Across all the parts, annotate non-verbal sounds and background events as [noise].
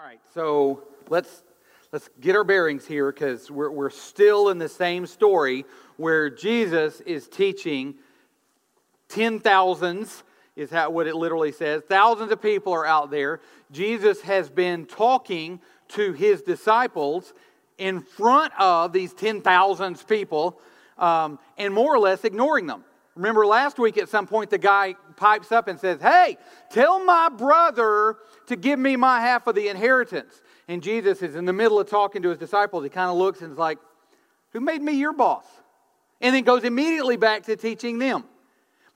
All right, so let's let's get our bearings here because we're, we're still in the same story where Jesus is teaching ten thousands is how, what it literally says. Thousands of people are out there. Jesus has been talking to his disciples in front of these ten thousands people, um, and more or less ignoring them. Remember last week at some point the guy pipes up and says, Hey, tell my brother to give me my half of the inheritance. And Jesus is in the middle of talking to his disciples. He kind of looks and is like, Who made me your boss? And then goes immediately back to teaching them.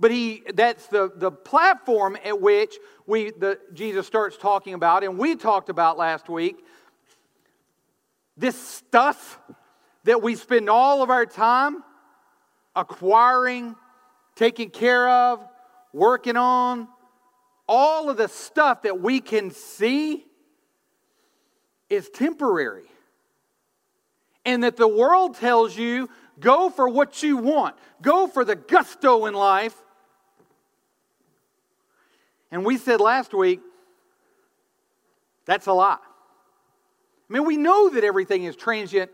But he that's the, the platform at which we the Jesus starts talking about, and we talked about last week. This stuff that we spend all of our time acquiring, taking care of, working on, all of the stuff that we can see is temporary. And that the world tells you go for what you want, go for the gusto in life. And we said last week, that's a lie. I mean, we know that everything is transient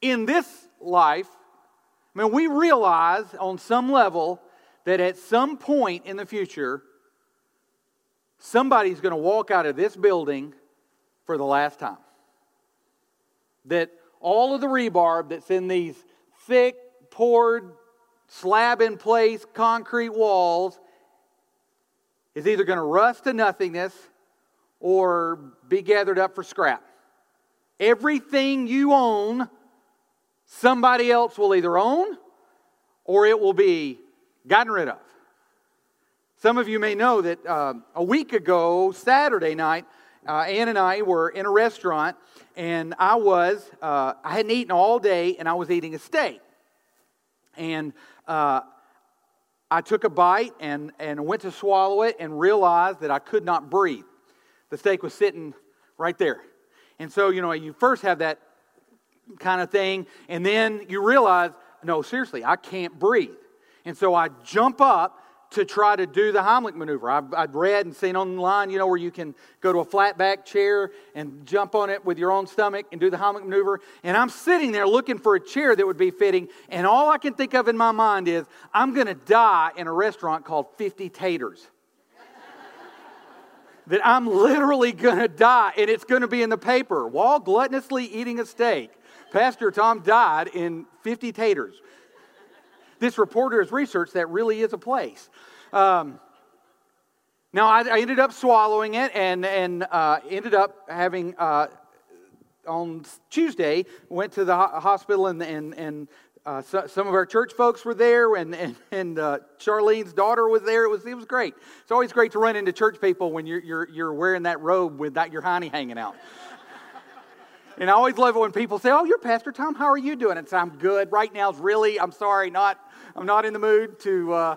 in this life. I mean, we realize on some level that at some point in the future, somebody's going to walk out of this building for the last time. That all of the rebarb that's in these thick, poured, slab in place concrete walls is either going to rust to nothingness or be gathered up for scrap. Everything you own, somebody else will either own or it will be gotten rid of. Some of you may know that uh, a week ago, Saturday night, uh, Ann and I were in a restaurant, and I was, uh, I hadn't eaten all day, and I was eating a steak. And uh, I took a bite and, and went to swallow it and realized that I could not breathe. The steak was sitting right there. And so, you know, you first have that kind of thing, and then you realize, no, seriously, I can't breathe. And so I jump up to try to do the Heimlich maneuver. I've, I've, read and seen online, you know, where you can go to a flat back chair and jump on it with your own stomach and do the Heimlich maneuver. And I'm sitting there looking for a chair that would be fitting, and all I can think of in my mind is I'm going to die in a restaurant called 50 Taters. [laughs] that I'm literally going to die, and it's going to be in the paper while gluttonously eating a steak. Pastor Tom died in 50 Taters this reporter has researched that really is a place. Um, now, I, I, ended up swallowing it and, and uh, ended up having, uh, on Tuesday, went to the hospital and, and, and uh, so, some of our church folks were there, and, and, and uh, Charlene's daughter was there. It was, it was great. It's always great to run into church people when you're, you're, you're wearing that robe with that, your hiney hanging out. [laughs] and I always love it when people say, Oh, you're Pastor Tom. How are you doing? And I'm good. Right now is really, I'm sorry, not I'm not in the mood to, uh,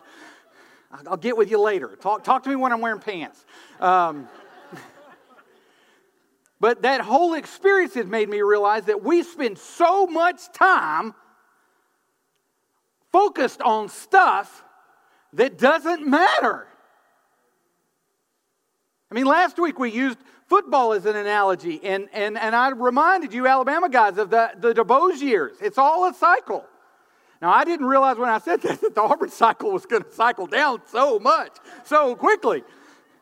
I'll get with you later. Talk, talk to me when I'm wearing pants. Um, [laughs] but that whole experience has made me realize that we spend so much time focused on stuff that doesn't matter. I mean, last week we used football as an analogy, and, and, and I reminded you, Alabama guys, of the, the DuBose years. It's all a cycle. Now, I didn't realize when I said that that the Auburn cycle was going to cycle down so much, so quickly.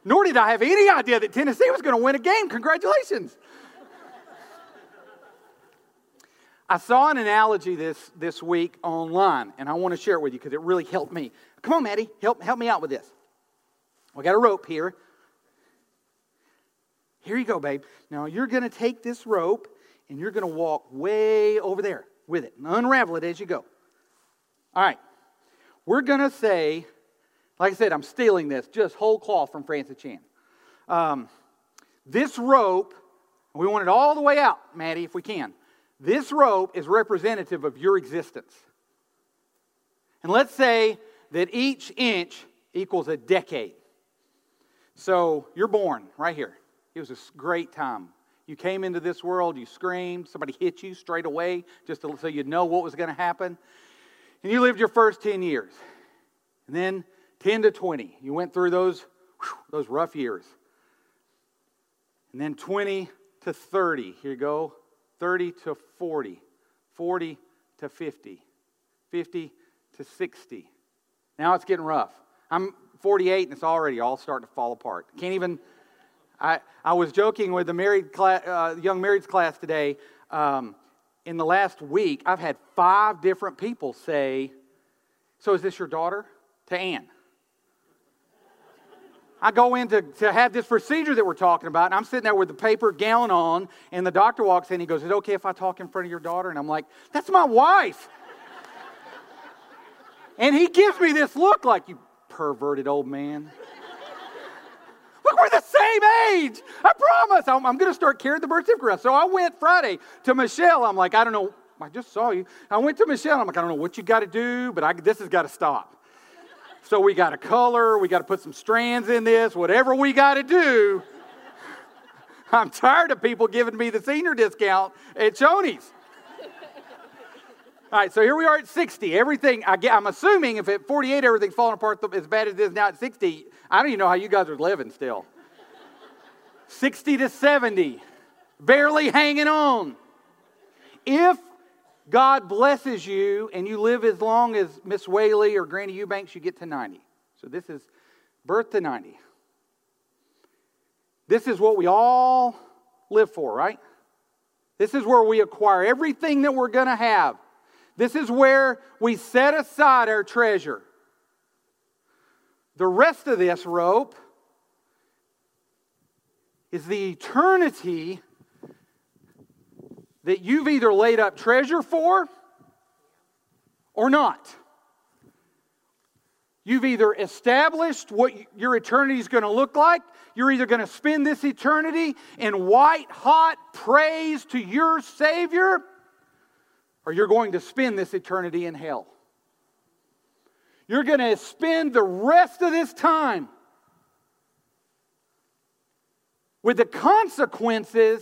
Nor did I have any idea that Tennessee was going to win a game. Congratulations. I saw an analogy this, this week online, and I want to share it with you because it really helped me. Come on, Maddie, help, help me out with this. We got a rope here. Here you go, babe. Now you're going to take this rope and you're going to walk way over there with it and unravel it as you go. All right. We're going to say, like I said, I'm stealing this, just whole cloth from Francis Chan. Um, this rope, we want it all the way out, Maddie, if we can. This rope is representative of your existence. And let's say that each inch equals a decade. So you're born right here. It was a great time. You came into this world, you screamed, somebody hit you straight away just to, so you'd know what was going to happen. And you lived your first 10 years. And then 10 to 20. You went through those, whew, those rough years. And then 20 to 30. Here you go. 30 to 40. 40 to 50. 50 to 60. Now it's getting rough. I'm 48 and it's already all starting to fall apart. Can't even. I, I was joking with the married class, uh, young marrieds class today. Um, in the last week, I've had five different people say, So is this your daughter? To Ann. I go in to, to have this procedure that we're talking about, and I'm sitting there with the paper gown on, and the doctor walks in. He goes, Is it okay if I talk in front of your daughter? And I'm like, That's my wife. and he gives me this look like, You perverted old man. Look, we're the same age. I promise. I'm, I'm going to start carrying the birth certificate. So I went Friday to Michelle. I'm like, I don't know. I just saw you. I went to Michelle. I'm like, I don't know what you got to do, but I, this has got to stop. So we got to color, we got to put some strands in this, whatever we got to do. I'm tired of people giving me the senior discount at Shoney's. All right, so here we are at 60. Everything, I I'm assuming if at 48 everything's falling apart as bad as it is now at 60, I don't even know how you guys are living still. 60 to 70, barely hanging on. If God blesses you and you live as long as Miss Whaley or Granny Eubanks, you get to 90. So this is birth to 90. This is what we all live for, right? This is where we acquire everything that we're going to have. This is where we set aside our treasure. The rest of this rope is the eternity that you've either laid up treasure for or not. You've either established what your eternity is going to look like. You're either going to spend this eternity in white hot praise to your Savior, or you're going to spend this eternity in hell. You're going to spend the rest of this time with the consequences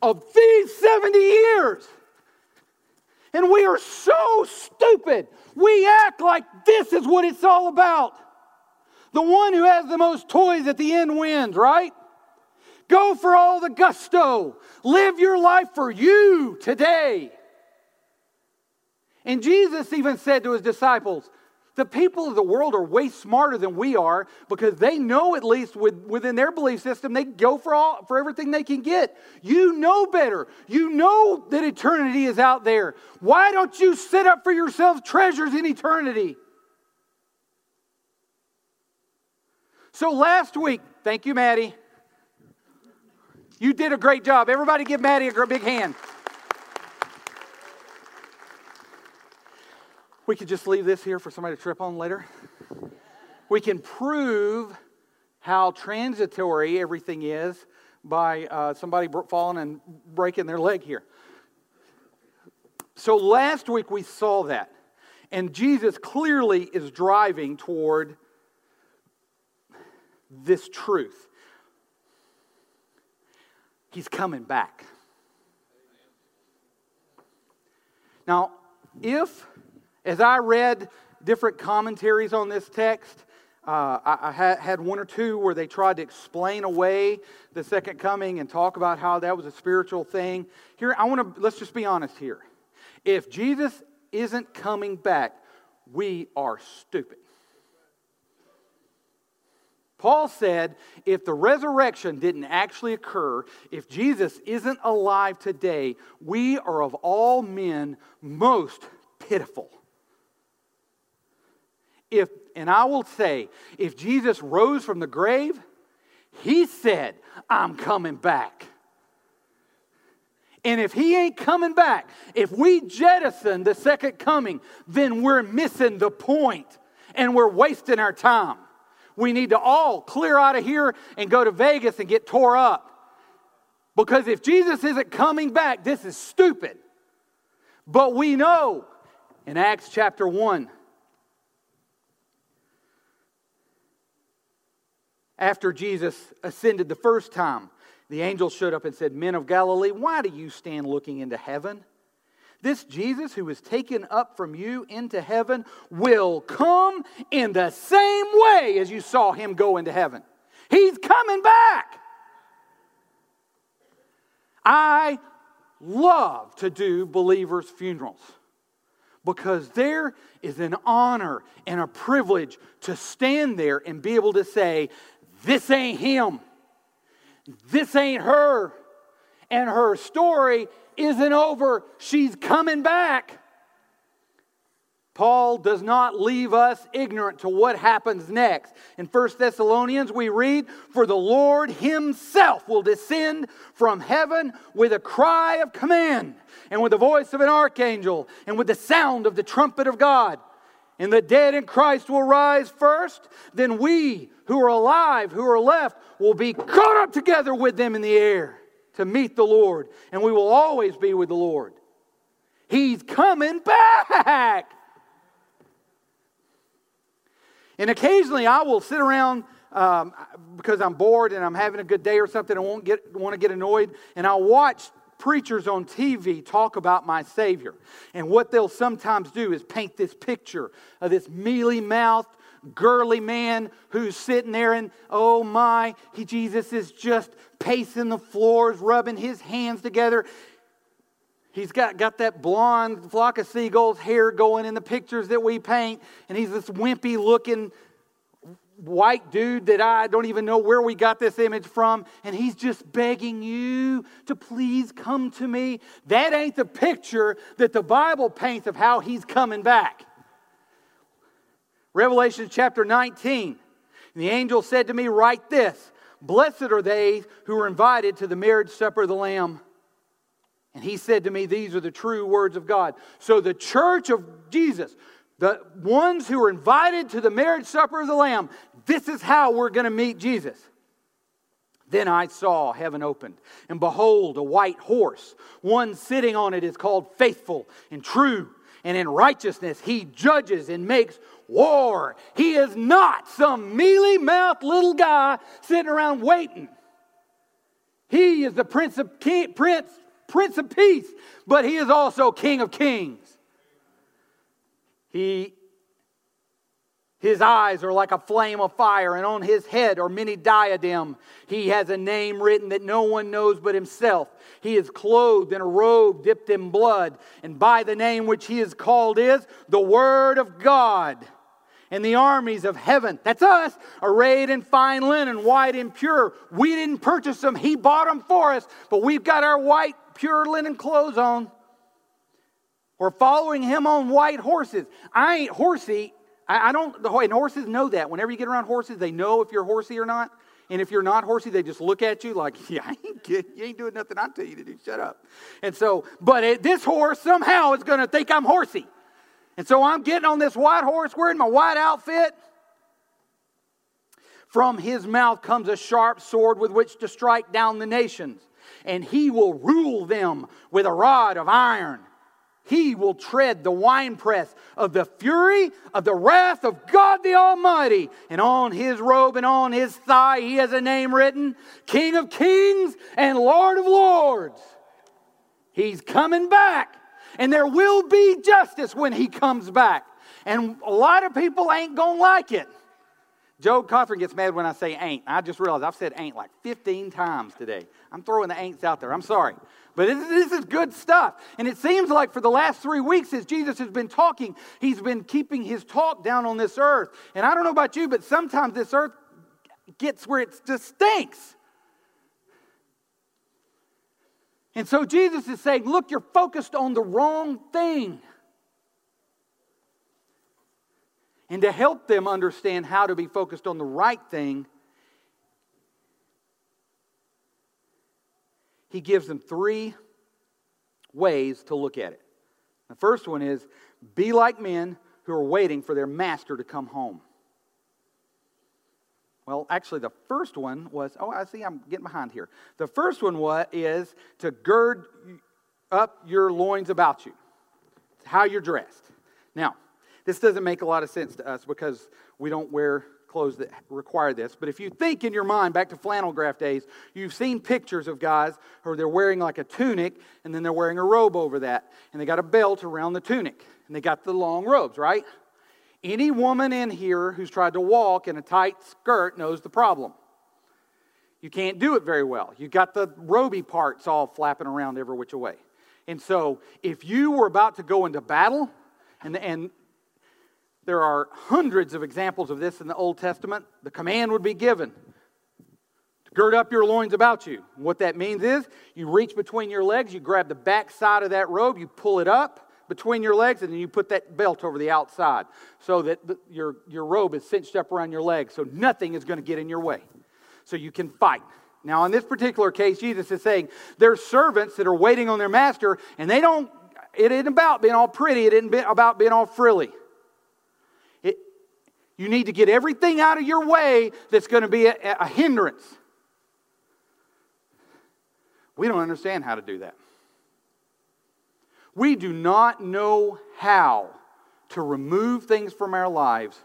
of these 70 years. And we are so stupid. We act like this is what it's all about. The one who has the most toys at the end wins, right? Go for all the gusto. Live your life for you today. And Jesus even said to his disciples, the people of the world are way smarter than we are because they know, at least with, within their belief system, they go for, all, for everything they can get. You know better. You know that eternity is out there. Why don't you set up for yourselves treasures in eternity? So last week, thank you, Maddie. You did a great job. Everybody give Maddie a big hand. We could just leave this here for somebody to trip on later. We can prove how transitory everything is by uh, somebody falling and breaking their leg here. So last week we saw that. And Jesus clearly is driving toward this truth. He's coming back. Now, if as I read different commentaries on this text, uh, I, I had, had one or two where they tried to explain away the second coming and talk about how that was a spiritual thing. Here, I want to, let's just be honest here. If Jesus isn't coming back, we are stupid. Paul said if the resurrection didn't actually occur, if Jesus isn't alive today, we are of all men most pitiful if, and I will say, if Jesus rose from the grave, he said, I'm coming back. And if he ain't coming back, if we jettison the second coming, then we're missing the point and we're wasting our time. We need to all clear out of here and go to Vegas and get tore up. Because if Jesus isn't coming back, this is stupid. But we know in Acts chapter 1 After Jesus ascended the first time, the angel showed up and said, Men of Galilee, why do you stand looking into heaven? This Jesus who was taken up from you into heaven will come in the same way as you saw him go into heaven. He's coming back. I love to do believers' funerals because there is an honor and a privilege to stand there and be able to say, This ain't him, this ain't her, and her story isn't over. She's coming back. Paul does not leave us ignorant to what happens next. In 1 Thessalonians, we read, For the Lord himself will descend from heaven with a cry of command, and with the voice of an archangel, and with the sound of the trumpet of God. And the dead in Christ will rise first. Then we who are alive, who are left, will be caught up together with them in the air to meet the Lord. And we will always be with the Lord. He's coming back. And occasionally I will sit around um, because I'm bored and I'm having a good day or something. I won't get want to get annoyed, and I'll watch preachers on TV talk about my Savior. And what they'll sometimes do is paint this picture of this mealy mouthed, girly man who's sitting there and oh my, he, Jesus is just pacing the floors, rubbing his hands together. He's got, got that blonde flock of seagulls hair going in the pictures that we paint, and he's this wimpy looking white dude that I don't even know where we got this image from, and he's just begging you to please come to me. That ain't the picture that the Bible paints of how he's coming back. Revelation chapter 19. And the angel said to me, Write this Blessed are they who are invited to the marriage supper of the Lamb. And he said to me, These are the true words of God. So the church of Jesus, the ones who are invited to the marriage supper of the Lamb, this is how we're going to meet Jesus. Then I saw heaven opened, and behold, a white horse. One sitting on it is called faithful and true, and in righteousness he judges and makes war. He is not some mealy mouthed little guy sitting around waiting. He is the Prince of, King, Prince Prince of Peace, but he is also King of Kings. He his eyes are like a flame of fire, and on his head are many diadem. He has a name written that no one knows but himself. He is clothed in a robe dipped in blood, and by the name which he is called is the Word of God and the armies of heaven, that's us, arrayed in fine linen, white and pure. We didn't purchase them, He bought them for us, but we've got our white, pure linen clothes on. We're following Him on white horses. I ain't horsey. I, I don't, and horses know that. Whenever you get around horses, they know if you're horsey or not. And if you're not horsey, they just look at you like, [laughs] yeah, I ain't you ain't doing nothing I tell you to do. Shut up. And so, but it, this horse somehow is going to think I'm horsey. And so I'm getting on this white horse wearing my white outfit. From his mouth comes a sharp sword with which to strike down the nations, and he will rule them with a rod of iron. He will tread the winepress of the fury of the wrath of God the Almighty. And on his robe and on his thigh, he has a name written King of Kings and Lord of Lords. He's coming back and there will be justice when he comes back. And a lot of people ain't to like it. Joe Cothran gets mad when I say ain't. I just realized I've said ain't like 15 times today. I'm throwing the ain'ts out there. I'm sorry. But this is good stuff. And it seems like for the last three weeks, as Jesus has been talking, he's been keeping his talk down on this earth. And I don't know about you, but sometimes this earth gets where it just stinks. And so Jesus is saying, Look, you're focused on the wrong thing. And to help them understand how to be focused on the right thing, he gives them three ways to look at it. The first one is be like men who are waiting for their master to come home. Well, actually, the first one was, oh, I see I'm getting behind here. The first one was, is to gird up your loins about you, how you're dressed. Now, this doesn't make a lot of sense to us because we don't wear clothes that require this. But if you think in your mind back to flannel graph days, you've seen pictures of guys who they're wearing like a tunic and then they're wearing a robe over that. And they got a belt around the tunic and they got the long robes, right? Any woman in here who's tried to walk in a tight skirt knows the problem. You can't do it very well. You got the roby parts all flapping around every which way. And so, if you were about to go into battle, and, and there are hundreds of examples of this in the Old Testament, the command would be given to gird up your loins about you. What that means is you reach between your legs, you grab the back side of that robe, you pull it up between your legs, and then you put that belt over the outside so that the, your, your robe is cinched up around your legs so nothing is going to get in your way so you can fight. Now, in this particular case, Jesus is saying there's servants that are waiting on their master, and they don't, it isn't about being all pretty, it isn't about being all frilly. You need to get everything out of your way that's going to be a, a hindrance. We don't understand how to do that. We do not know how to remove things from our lives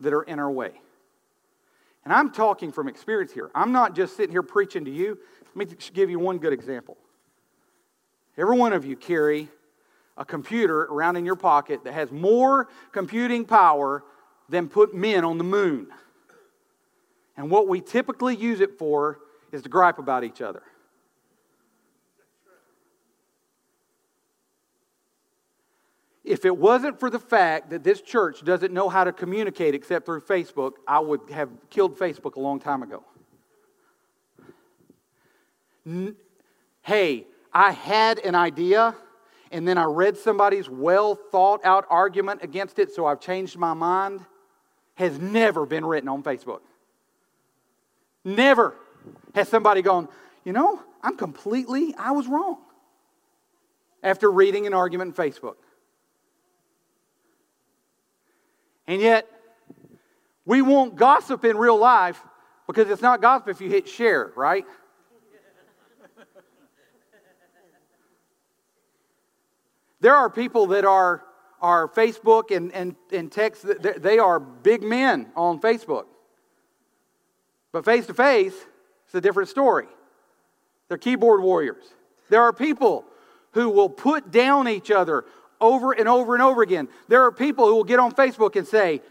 that are in our way. And I'm talking from experience here. I'm not just sitting here preaching to you. Let me give you one good example. Every one of you carry a computer around in your pocket that has more computing power than put men on the moon. And what we typically use it for is to gripe about each other. If it wasn't for the fact that this church doesn't know how to communicate except through Facebook, I would have killed Facebook a long time ago. hey, I had an idea and then I read somebody's well thought out argument against it, so I've changed my mind, has never been written on Facebook. Never has somebody gone, you know, I'm completely, I was wrong after reading an argument in Facebook. And yet, we won't gossip in real life because it's not gossip if you hit share, right? there are people that are, are Facebook and, and, and text, they are big men on Facebook. But face to face, it's a different story. They're keyboard warriors. There are people who will put down each other over and over and over again. There are people who will get on Facebook and say,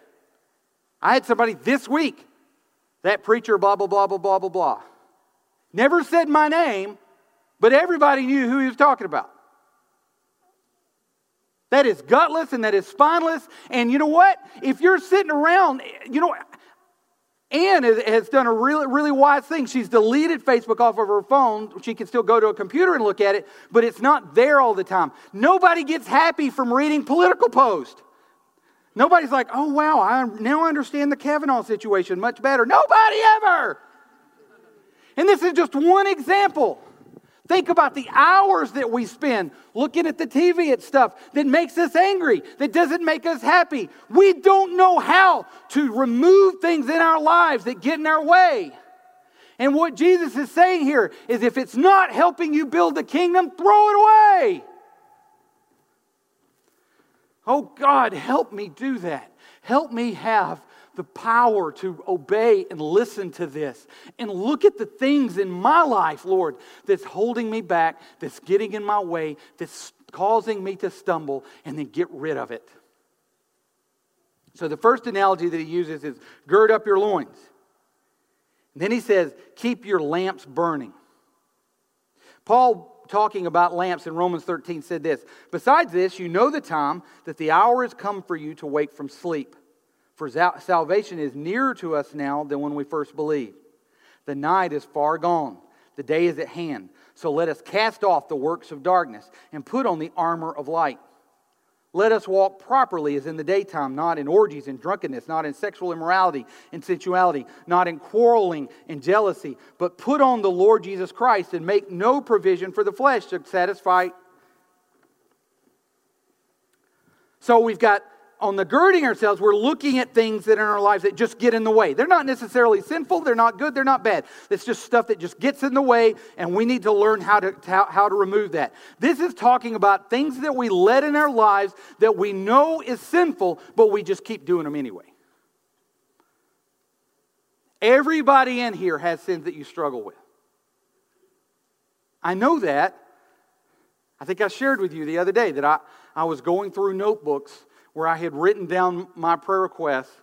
I had somebody this week, that preacher, blah, blah, blah, blah, blah, blah, blah. Never said my name, but everybody knew who he was talking about. That is gutless and that is spineless. And you know what? If you're sitting around, you know, Anne has done a really, really wise thing. She's deleted Facebook off of her phone. She can still go to a computer and look at it, but it's not there all the time. Nobody gets happy from reading political posts. Nobody's like, oh, wow, I now understand the Kavanaugh situation much better. Nobody ever. And this is just one example. Think about the hours that we spend looking at the TV at stuff that makes us angry, that doesn't make us happy. We don't know how to remove things in our lives that get in our way. And what Jesus is saying here is if it's not helping you build the kingdom, throw it away. Oh God, help me do that. Help me have the power to obey and listen to this and look at the things in my life, Lord, that's holding me back, that's getting in my way, that's causing me to stumble, and then get rid of it. So the first analogy that he uses is gird up your loins. And then he says, keep your lamps burning. Paul, talking about lamps in Romans 13, said this Besides this, you know the time that the hour has come for you to wake from sleep. For salvation is nearer to us now than when we first believed. The night is far gone, the day is at hand. So let us cast off the works of darkness and put on the armor of light. Let us walk properly as in the daytime, not in orgies and drunkenness, not in sexual immorality and sensuality, not in quarreling and jealousy, but put on the Lord Jesus Christ and make no provision for the flesh to satisfy. So we've got on the girding ourselves, we're looking at things that in our lives that just get in the way. They're not necessarily sinful, they're not good, they're not bad. It's just stuff that just gets in the way, and we need to learn how to, how, how to remove that. This is talking about things that we let in our lives that we know is sinful, but we just keep doing them anyway. Everybody in here has sins that you struggle with. I know that. I think I shared with you the other day that I, I was going through notebooks where I had written down my prayer requests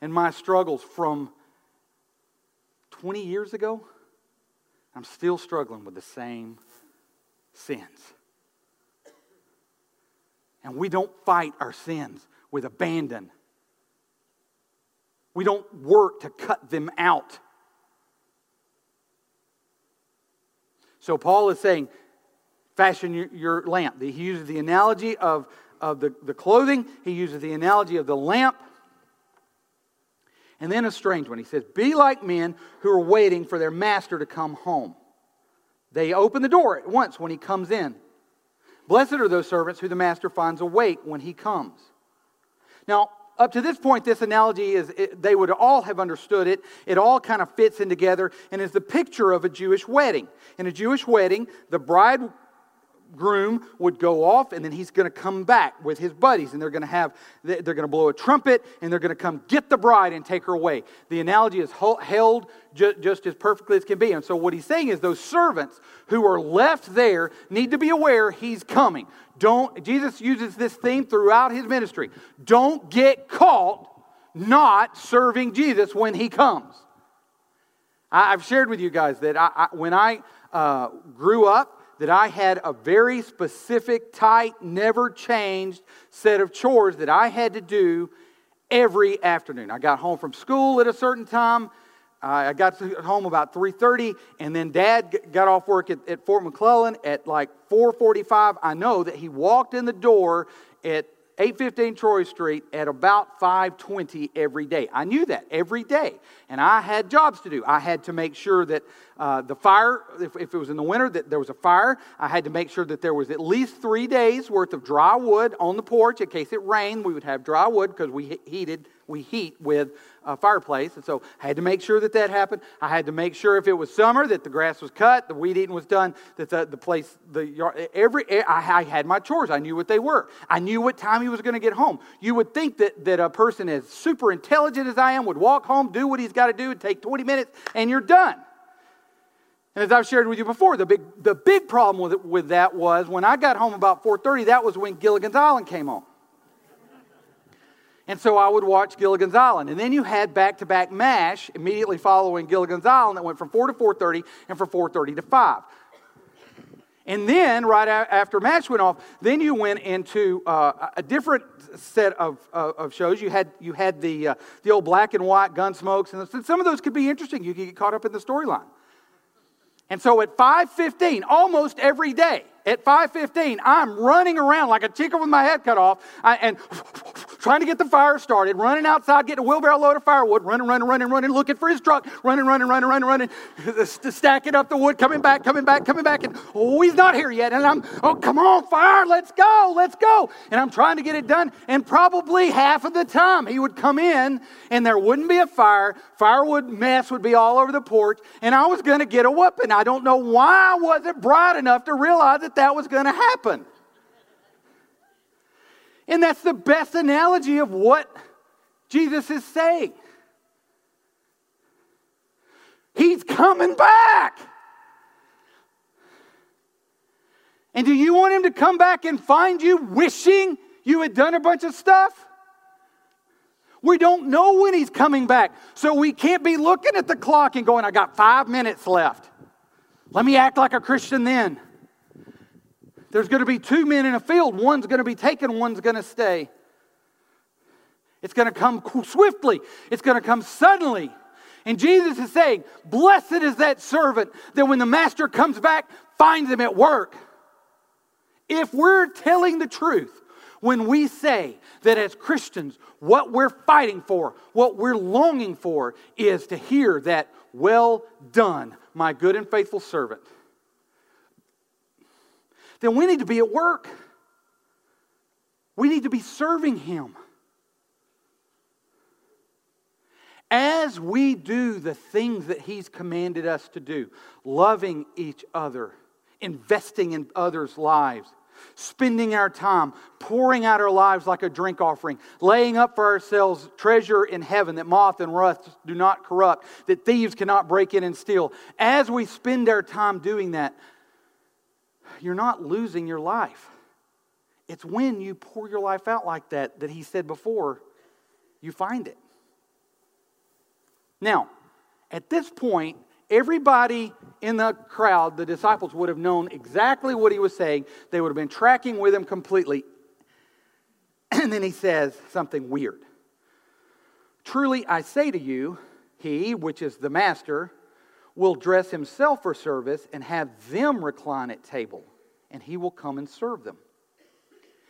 and my struggles from 20 years ago. I'm still struggling with the same sins. And we don't fight our sins with abandon. We don't work to cut them out. So Paul is saying, fashion your, lamp. He uses the analogy of, of the, the clothing, he uses the analogy of the lamp. And then a strange one. He says, Be like men who are waiting for their master to come home. They open the door at once when he comes in. Blessed are those servants who the master finds awake when he comes. Now, up to this point, this analogy is, it, they would all have understood it. It all kind of fits in together and is the picture of a Jewish wedding. In a Jewish wedding, the bride groom would go off and then he's going to come back with his buddies and they're going to have they're going to blow a trumpet and they're going to come get the bride and take her away. The analogy is held just as perfectly as can be. And so what he's saying is those servants who are left there need to be aware he's coming. Don't jesus uses this theme throughout his ministry. Don't get caught not serving jesus when he comes. I've shared with you guys that I, I, when i uh, grew up that I had a very specific, tight, never changed set of chores that I had to do every afternoon. I got home from school at a certain time. I got home about 3.30, and then Dad got off work at, at Fort McClellan at like 4.45. I know that he walked in the door at 815 Troy Street at about 520 every day. I knew that every day. And I had jobs to do. I had to make sure that uh, the fire, if, if, it was in the winter, that there was a fire. I had to make sure that there was at least three days worth of dry wood on the porch. In case it rained, we would have dry wood because we heated we heat with a fireplace. And so I had to make sure that that happened. I had to make sure if it was summer that the grass was cut, the weed eating was done, that the, the place, the yard, every, I, I had my chores. I knew what they were. I knew what time he was going to get home. You would think that, that a person as super intelligent as I am would walk home, do what he's got to do, and take 20 minutes, and you're done. And as I've shared with you before, the big, the big problem with, with that was when I got home about 4.30, that was when Gilligan's Island came on. And so I would watch Gilligan's Island. And then you had back-to-back MASH immediately following Gilligan's Island that went from 4 to 4.30 and from 4.30 to 5. And then, right after MASH went off, then you went into uh, a different set of, uh, of shows. You had, you had the, uh, the old black and white Gunsmokes, and some of those could be interesting. You could get caught up in the storyline. And so at 5:15, almost every day, at 5:15, I'm running around like a chicken with my head cut off, I, and [sniffs] trying to get the fire started, running outside, getting a wheelbarrow load of firewood, running, running, running, running, looking for his truck, running, running, running, running, running, stacking up the wood, coming back, coming back, coming back, and oh, he's not here yet. And I'm, oh, come on, fire, let's go, let's go. And I'm trying to get it done, and probably half of the time he would come in, and there wouldn't be a fire. Firewood mess would be all over the porch, and I was going to get a whooping. I don't know why I wasn't bright enough to realize that that was going to happen. And that's the best analogy of what Jesus is saying. He's coming back. And do you want him to come back and find you wishing you had done a bunch of stuff? We don't know when he's coming back. So we can't be looking at the clock and going, I got five minutes left. Let me act like a Christian then. There's going to be two men in a field. One's going to be taken, one's going to stay. It's going to come swiftly, it's going to come suddenly. And Jesus is saying, Blessed is that servant that when the master comes back, finds him at work. If we're telling the truth, when we say that as Christians, what we're fighting for, what we're longing for, is to hear that, well done, my good and faithful servant then we need to be at work. We need to be serving Him. As we do the things that He's commanded us to do, loving each other, investing in others' lives, spending our time, pouring out our lives like a drink offering, laying up for ourselves treasure in heaven that moth and rust do not corrupt, that thieves cannot break in and steal. As we spend our time doing that, you're not losing your life. It's when you pour your life out like that that he said before, you find it. Now, At this point, everybody in the crowd, the disciples, would have known exactly what he was saying. They would have been tracking with him completely. [clears throat] And then he says something weird. Truly, I say to you, he, which is the master, will dress himself for service and have them recline at table, and he will come and serve them.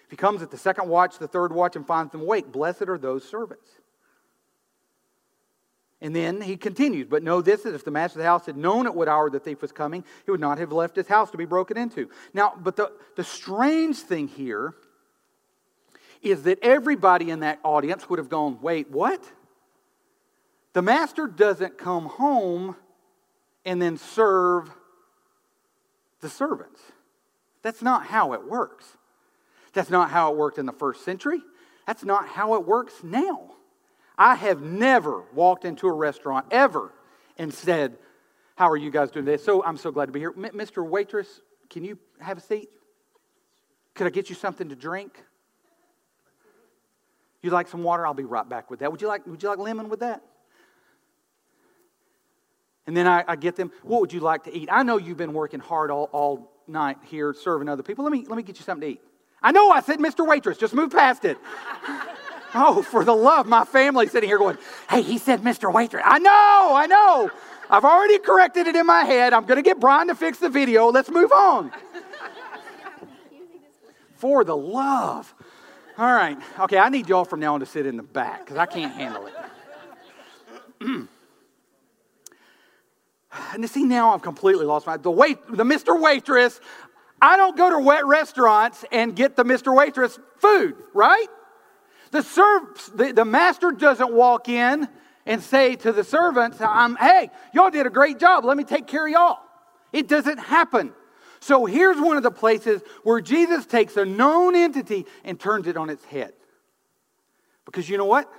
If he comes at the second watch, the third watch, and finds them awake, blessed are those servants. And then he continues, but know this that if the master of the house had known at what hour the thief was coming, he would not have left his house to be broken into. Now, but the, the strange thing here is that everybody in that audience would have gone, wait, what? The master doesn't come home and then serve the servants. That's not how it works. That's not how it worked in the first century. That's not how it works now. I have never walked into a restaurant ever and said, How are you guys doing today? So I'm so glad to be here. Mr. Waitress, can you have a seat? Could I get you something to drink? You like some water? I'll be right back with that. Would you like, would you like lemon with that? And then I, I, get them, what would you like to eat? I know you've been working hard all, all night here serving other people. Let me, let me get you something to eat. I know I said Mr. Waitress, just move past it. [laughs] Oh, for the love, my family sitting here going, hey, he said Mr. Waitress. I know, I know. I've already corrected it in my head. I'm going to get Brian to fix the video. Let's move on. for the love. All right. Okay, I need y'all from now on to sit in the back because I can't handle it. [clears throat] and see, now I've completely lost my the wait the Mr. Waitress. I don't go to wet restaurants and get the Mr. Waitress food, right? The, serv- the, the master doesn't walk in and say to the servants, I'm, hey, y'all did a great job. Let me take care of y'all. It doesn't happen. So here's one of the places where Jesus takes a known entity and turns it on its head. Because you know what?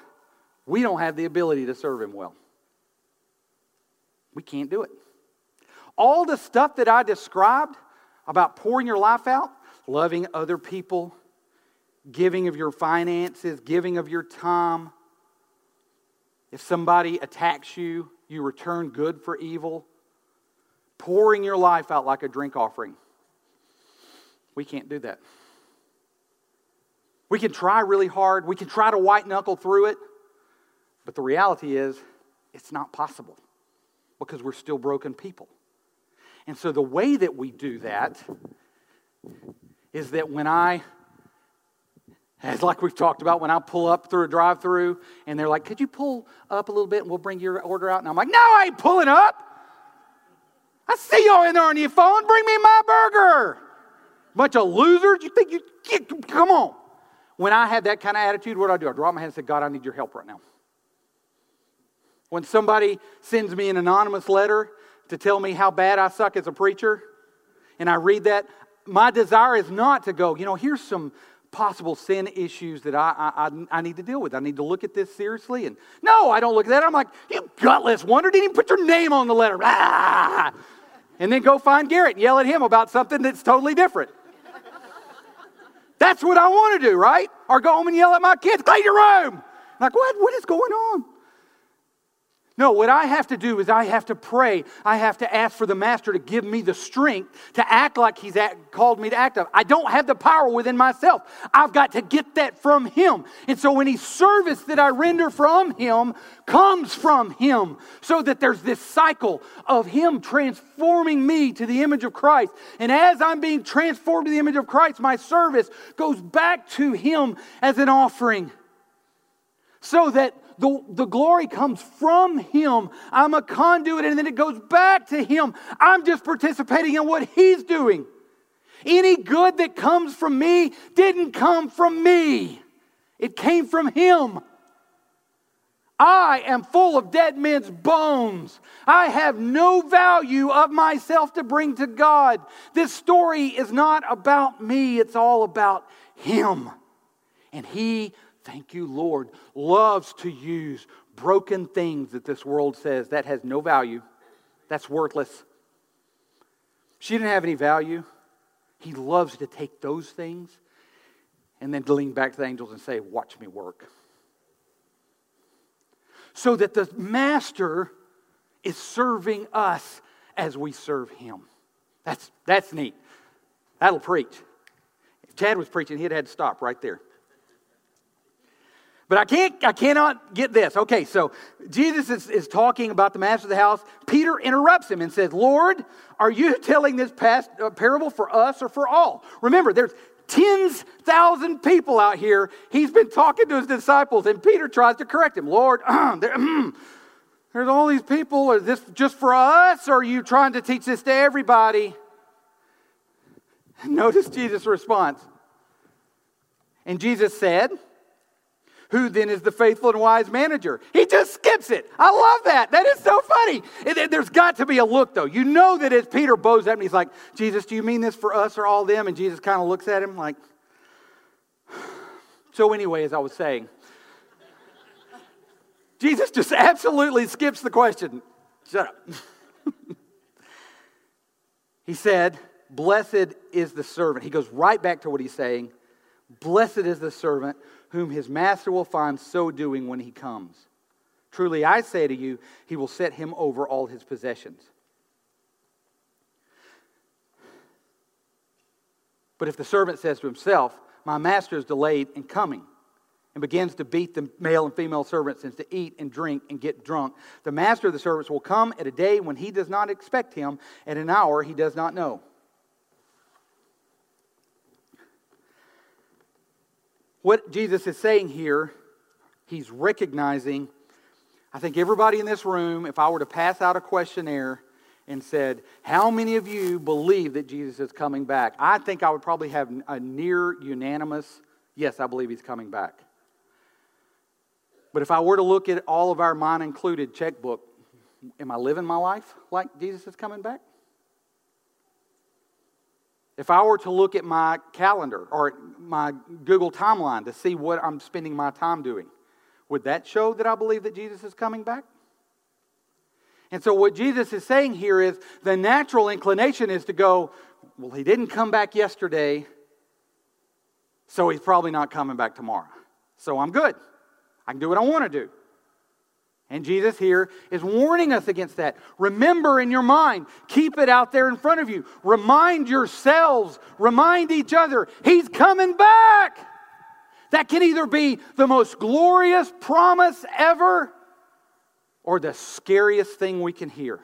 We don't have the ability to serve him well. We can't do it. All the stuff that I described about pouring your life out, loving other people, giving of your finances, giving of your time. If somebody attacks you, you return good for evil. Pouring your life out like a drink offering. We can't do that. We can try really hard, we can try to white knuckle through it, but the reality is it's not possible because we're still broken people. And so the way that we do that is that when I as like we've talked about, when I pull up through a drive through and they're like, could you pull up a little bit and we'll bring your order out? And I'm like, no, I ain't pulling up. I see y'all in there on your phone. Bring me my burger. Bunch of losers. You think you, come on. When I had that kind of attitude, what do I do? I drop my hand and say, God, I need your help right now. When somebody sends me an anonymous letter to tell me how bad I suck as a preacher, and I read that, my desire is not to go, you know, here's some possible sin issues that I, I, I, need to deal with. I need to look at this seriously. And no, I don't look at that. I'm like, you gutless wonder, didn't even put your name on the letter. Ah! [laughs] And then go find Garrett and yell at him about something that's totally different. That's what I want to do, right? Or go home and yell at my kids, clean your room. Like, what? What is going on? No, what I have to do is I have to pray. I have to ask for the Master to give me the strength to act like He's called me to act. I don't have the power within myself. I've got to get that from Him. And so any service that I render from Him comes from Him, so that there's this cycle of Him transforming me to the image of Christ. And as I'm being transformed to the image of Christ, my service goes back to Him as an offering, so that the, the glory comes from Him. I'm a conduit, and then it goes back to Him. I'm just participating in what He's doing. Any good that comes from me didn't come from me, it came from Him. I am full of dead men's bones. I have no value of myself to bring to God. This story is not about me, it's all about Him. And He thank you, Lord, loves to use broken things that this world says that has no value, that's worthless. She didn't have any value. He loves to take those things and then to lean back to the angels and say, Watch me work. So that the master is serving us as we serve him. That's, that's neat. That'll preach. If Chad was preaching, he'd had to stop right there. But I can't, I cannot get this. Okay, so Jesus is, is talking about the master of the house. Peter interrupts him and says, Lord, are you telling this past, uh, parable for us or for all? Remember, there's tens thousand people out here. He's been talking to his disciples, and Peter tries to correct him. Lord, [clears throat] [clears throat] there's all these people. Is this just for us, or are you trying to teach this to everybody? Notice Jesus' response. And Jesus said, who then is the faithful and wise manager? He just skips it. I love that. That is so funny. there's got to be a look, though. You know that as Peter bows up and he's like, Jesus, do you mean this for us or all them? And Jesus kind of looks at him like, [sighs] so anyway, as I was saying, [laughs] Jesus just absolutely skips the question. Shut up. [laughs] he said, Blessed is the servant. He goes right back to what he's saying. Blessed is the servant whom his master will find so doing when he comes. Truly, I say to you, he will set him over all his possessions. But if the servant says to himself, My master is delayed in coming, and begins to beat the male and female servants and to eat and drink and get drunk, the master of the servants will come at a day when he does not expect him, at an hour he does not know. What Jesus is saying here, he's recognizing, I think everybody in this room, if I were to pass out a questionnaire and said, How many of you believe that Jesus is coming back? I think I would probably have a near unanimous, yes, I believe he's coming back. But if I were to look at all of our mine included checkbook, am I living my life like Jesus is coming back? If I were to look at my calendar or my Google timeline to see what I'm spending my time doing, would that show that I believe that Jesus is coming back? And so, what Jesus is saying here is the natural inclination is to go, well, he didn't come back yesterday, so he's probably not coming back tomorrow. So I'm good. I can do what I want to do. And Jesus here is warning us against that. Remember in your mind, keep it out there in front of you. Remind yourselves, remind each other, He's coming back. That can either be the most glorious promise ever or the scariest thing we can hear.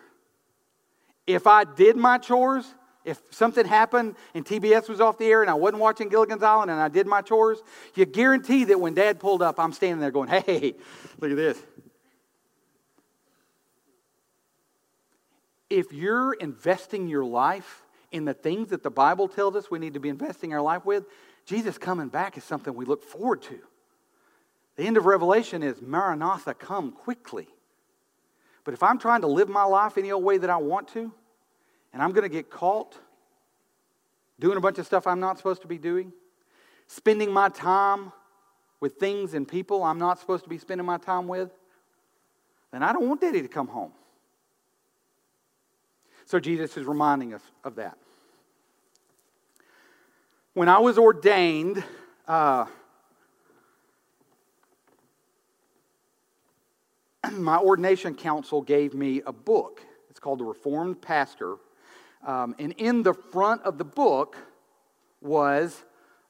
If I did my chores, if something happened and TBS was off the air and I wasn't watching Gilligan's Island and I did my chores, you guarantee that when dad pulled up, I'm standing there going, hey, look at this. If you're investing your life in the things that the Bible tells us we need to be investing our life with, Jesus coming back is something we look forward to. The end of Revelation is Maranatha, come quickly. But if I'm trying to live my life any old way that I want to, and I'm going to get caught doing a bunch of stuff I'm not supposed to be doing, spending my time with things and people I'm not supposed to be spending my time with, then I don't want Daddy to come home. So Jesus is reminding us of that. When I was ordained, uh, [clears throat] my ordination council gave me a book. It's called The Reformed Pastor. Um, and in the front of the book was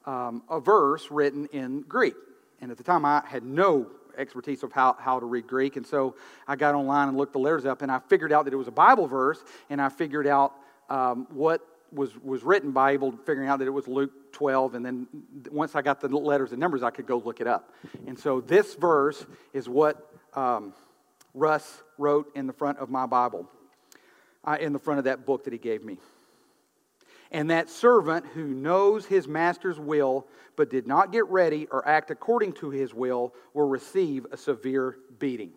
um, a verse written in Greek. And at the time, I had no expertise of how, how to read Greek. And so I got online and looked the letters up, and I figured out that it was a Bible verse, and I figured out um, what was, was written by able figuring out that it was Luke 12. And then once I got the letters and numbers, I could go look it up. And so this verse is what um, Russ wrote in the front of my Bible, uh, in the front of that book that he gave me. And that servant who knows his master's will but did not get ready or act according to his will will receive a severe beating.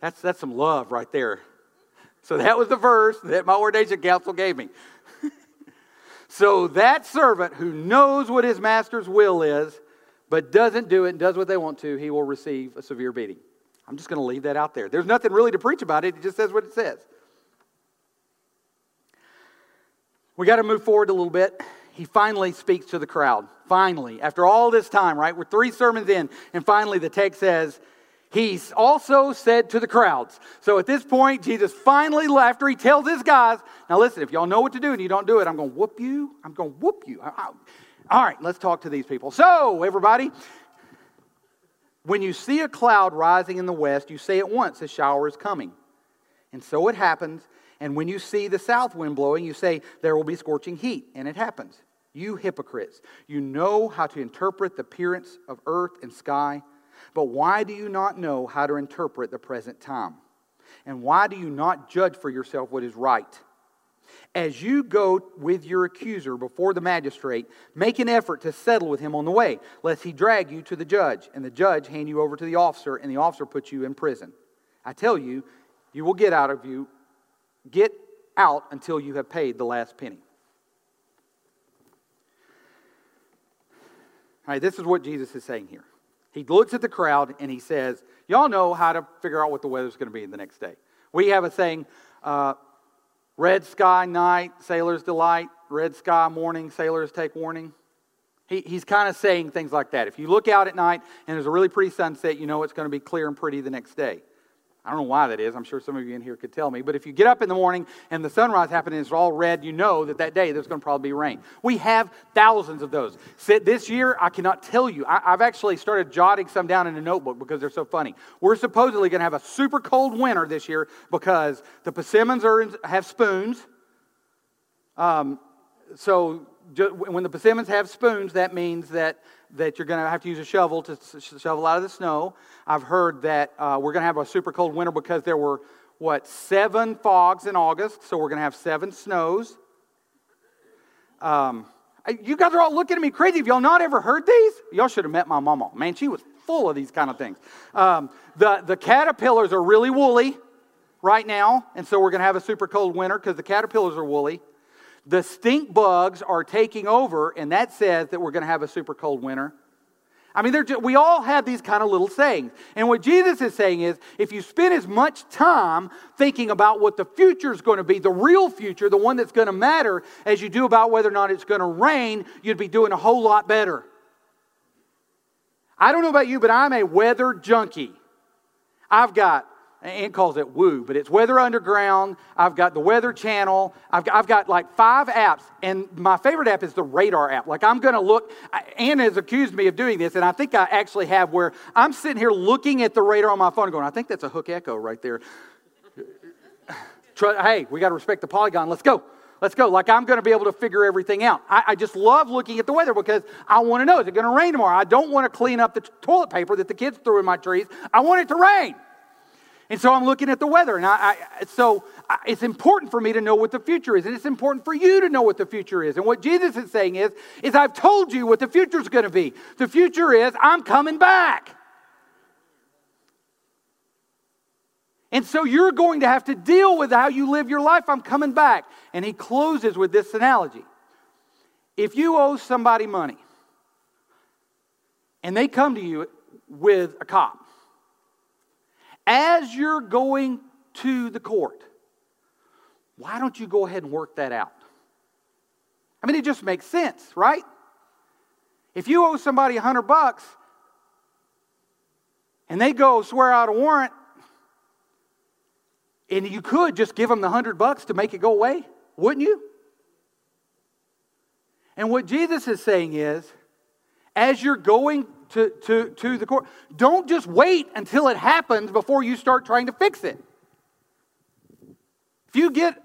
That's, that's some love right there. So that was the verse that my ordination council gave me. [laughs] so that servant who knows what his master's will is but doesn't do it and does what they want to, he will receive a severe beating. I'm just going to leave that out there. There's nothing really to preach about it, it just says what it says. We got to move forward a little bit. He finally speaks to the crowd. Finally, after all this time, right? We're three sermons in, and finally the text says, He's also said to the crowds. So at this point, Jesus finally, after he tells his guys, now listen, if y'all know what to do and you don't do it, I'm going to whoop you. I'm going to whoop you. All right, let's talk to these people. So, everybody, when you see a cloud rising in the west, you say at once, a shower is coming. And so it happens. And when you see the south wind blowing, you say, there will be scorching heat. And it happens. You hypocrites, you know how to interpret the appearance of earth and sky, but why do you not know how to interpret the present time? And why do you not judge for yourself what is right? As you go with your accuser before the magistrate, make an effort to settle with him on the way, lest he drag you to the judge, and the judge hand you over to the officer, and the officer put you in prison. I tell you, you will get out of you, get out until you have paid the last penny. All right, this is what Jesus is saying here. He looks at the crowd and he says, Y'all know how to figure out what the weather's going to be the next day. We have a saying, uh, red sky night, sailors delight, red sky morning, sailors take warning. He, he's kind of saying things like that. If you look out at night and there's a really pretty sunset, you know it's going to be clear and pretty the next day. I don't know why that is. I'm sure some of you in here could tell me. But if you get up in the morning and the sunrise happens and it's all red, you know that that day there's going to probably be rain. We have thousands of those. This year, I cannot tell you. I, have actually started jotting some down in a notebook because they're so funny. We're supposedly going to have a super cold winter this year because the persimmons are in, have spoons. Um, so when the persimmons have spoons, that means that that you're going to have to use a shovel to shovel out of the snow. I've heard that uh, we're going to have a super cold winter because there were, what, seven fogs in August, so we're going to have seven snows. Um, you guys are all looking at me crazy. Have y'all not ever heard these? Y'all should have met my mama. Man, she was full of these kind of things. Um, the, the caterpillars are really woolly right now, and so we're going to have a super cold winter because the caterpillars are woolly. The stink bugs are taking over, and that says that we're going to have a super cold winter. I mean, just, we all have these kind of little sayings. And what Jesus is saying is if you spend as much time thinking about what the future is going to be, the real future, the one that's going to matter, as you do about whether or not it's going to rain, you'd be doing a whole lot better. I don't know about you, but I'm a weather junkie. I've got Ant calls it Woo, but it's Weather Underground. I've got the Weather Channel. I've got, I've got like five apps, and my favorite app is the Radar app. Like I'm going to look. Anna has accused me of doing this, and I think I actually have. Where I'm sitting here looking at the radar on my phone, going, "I think that's a Hook Echo right there." [sighs] hey, we got to respect the polygon. Let's go. Let's go. Like I'm going to be able to figure everything out. I, I just love looking at the weather because I want to know is it going to rain tomorrow? I don't want to clean up the t- toilet paper that the kids threw in my trees. I want it to rain. And so I'm looking at the weather. And I, I, so I, it's important for me to know what the future is. And it's important for you to know what the future is. And what Jesus is saying is, is I've told you what the future is going to be. The future is I'm coming back. And so you're going to have to deal with how you live your life. I'm coming back. And he closes with this analogy. If you owe somebody money and they come to you with a cop, as you're going to the court, why don't you go ahead and work that out? I mean, it just makes sense, right? If you owe somebody a hundred bucks and they go swear out a warrant, and you could just give them the hundred bucks to make it go away, wouldn't you? And what Jesus is saying is, as you're going to, to, to the court. Don't just wait until it happens before you start trying to fix it. If you get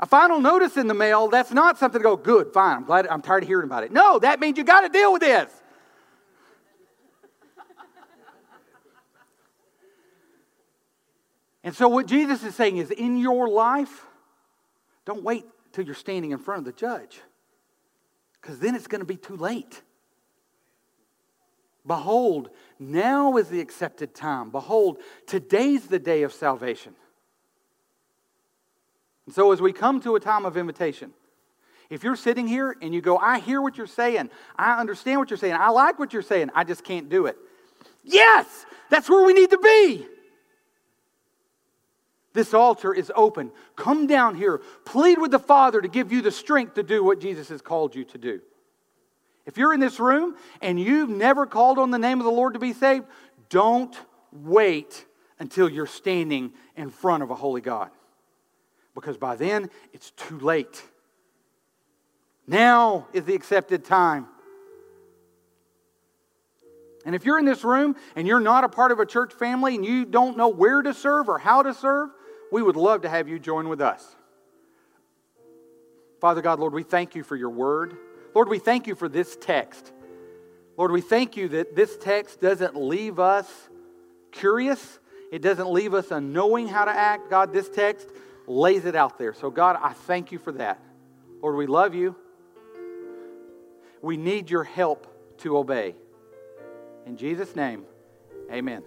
a final notice in the mail, that's not something to go, good, fine, I'm glad, I'm tired of hearing about it. No, that means you got to deal with this. and so, what Jesus is saying is in your life, don't wait till you're standing in front of the judge, because then it's going to be too late. Behold, now is the accepted time. Behold, today's the day of salvation. And so, as we come to a time of invitation, if you're sitting here and you go, I hear what you're saying, I understand what you're saying, I like what you're saying, I just can't do it. Yes, that's where we need to be. This altar is open. Come down here. Plead with the Father to give you the strength to do what Jesus has called you to do. If you're in this room and you've never called on the name of the Lord to be saved, don't wait until you're standing in front of a holy God. Because by then, it's too late. Now is the accepted time. And if you're in this room and you're not a part of a church family and you don't know where to serve or how to serve, we would love to have you join with us. Father God, Lord, we thank you for your word. Lord, we thank you for this text. Lord, we thank you that this text doesn't leave us curious, it doesn't leave us unknowing how to act. God, this text lays it out there. So, God, I thank you for that. Lord, we love you. We need your help to obey. In Jesus' name, amen.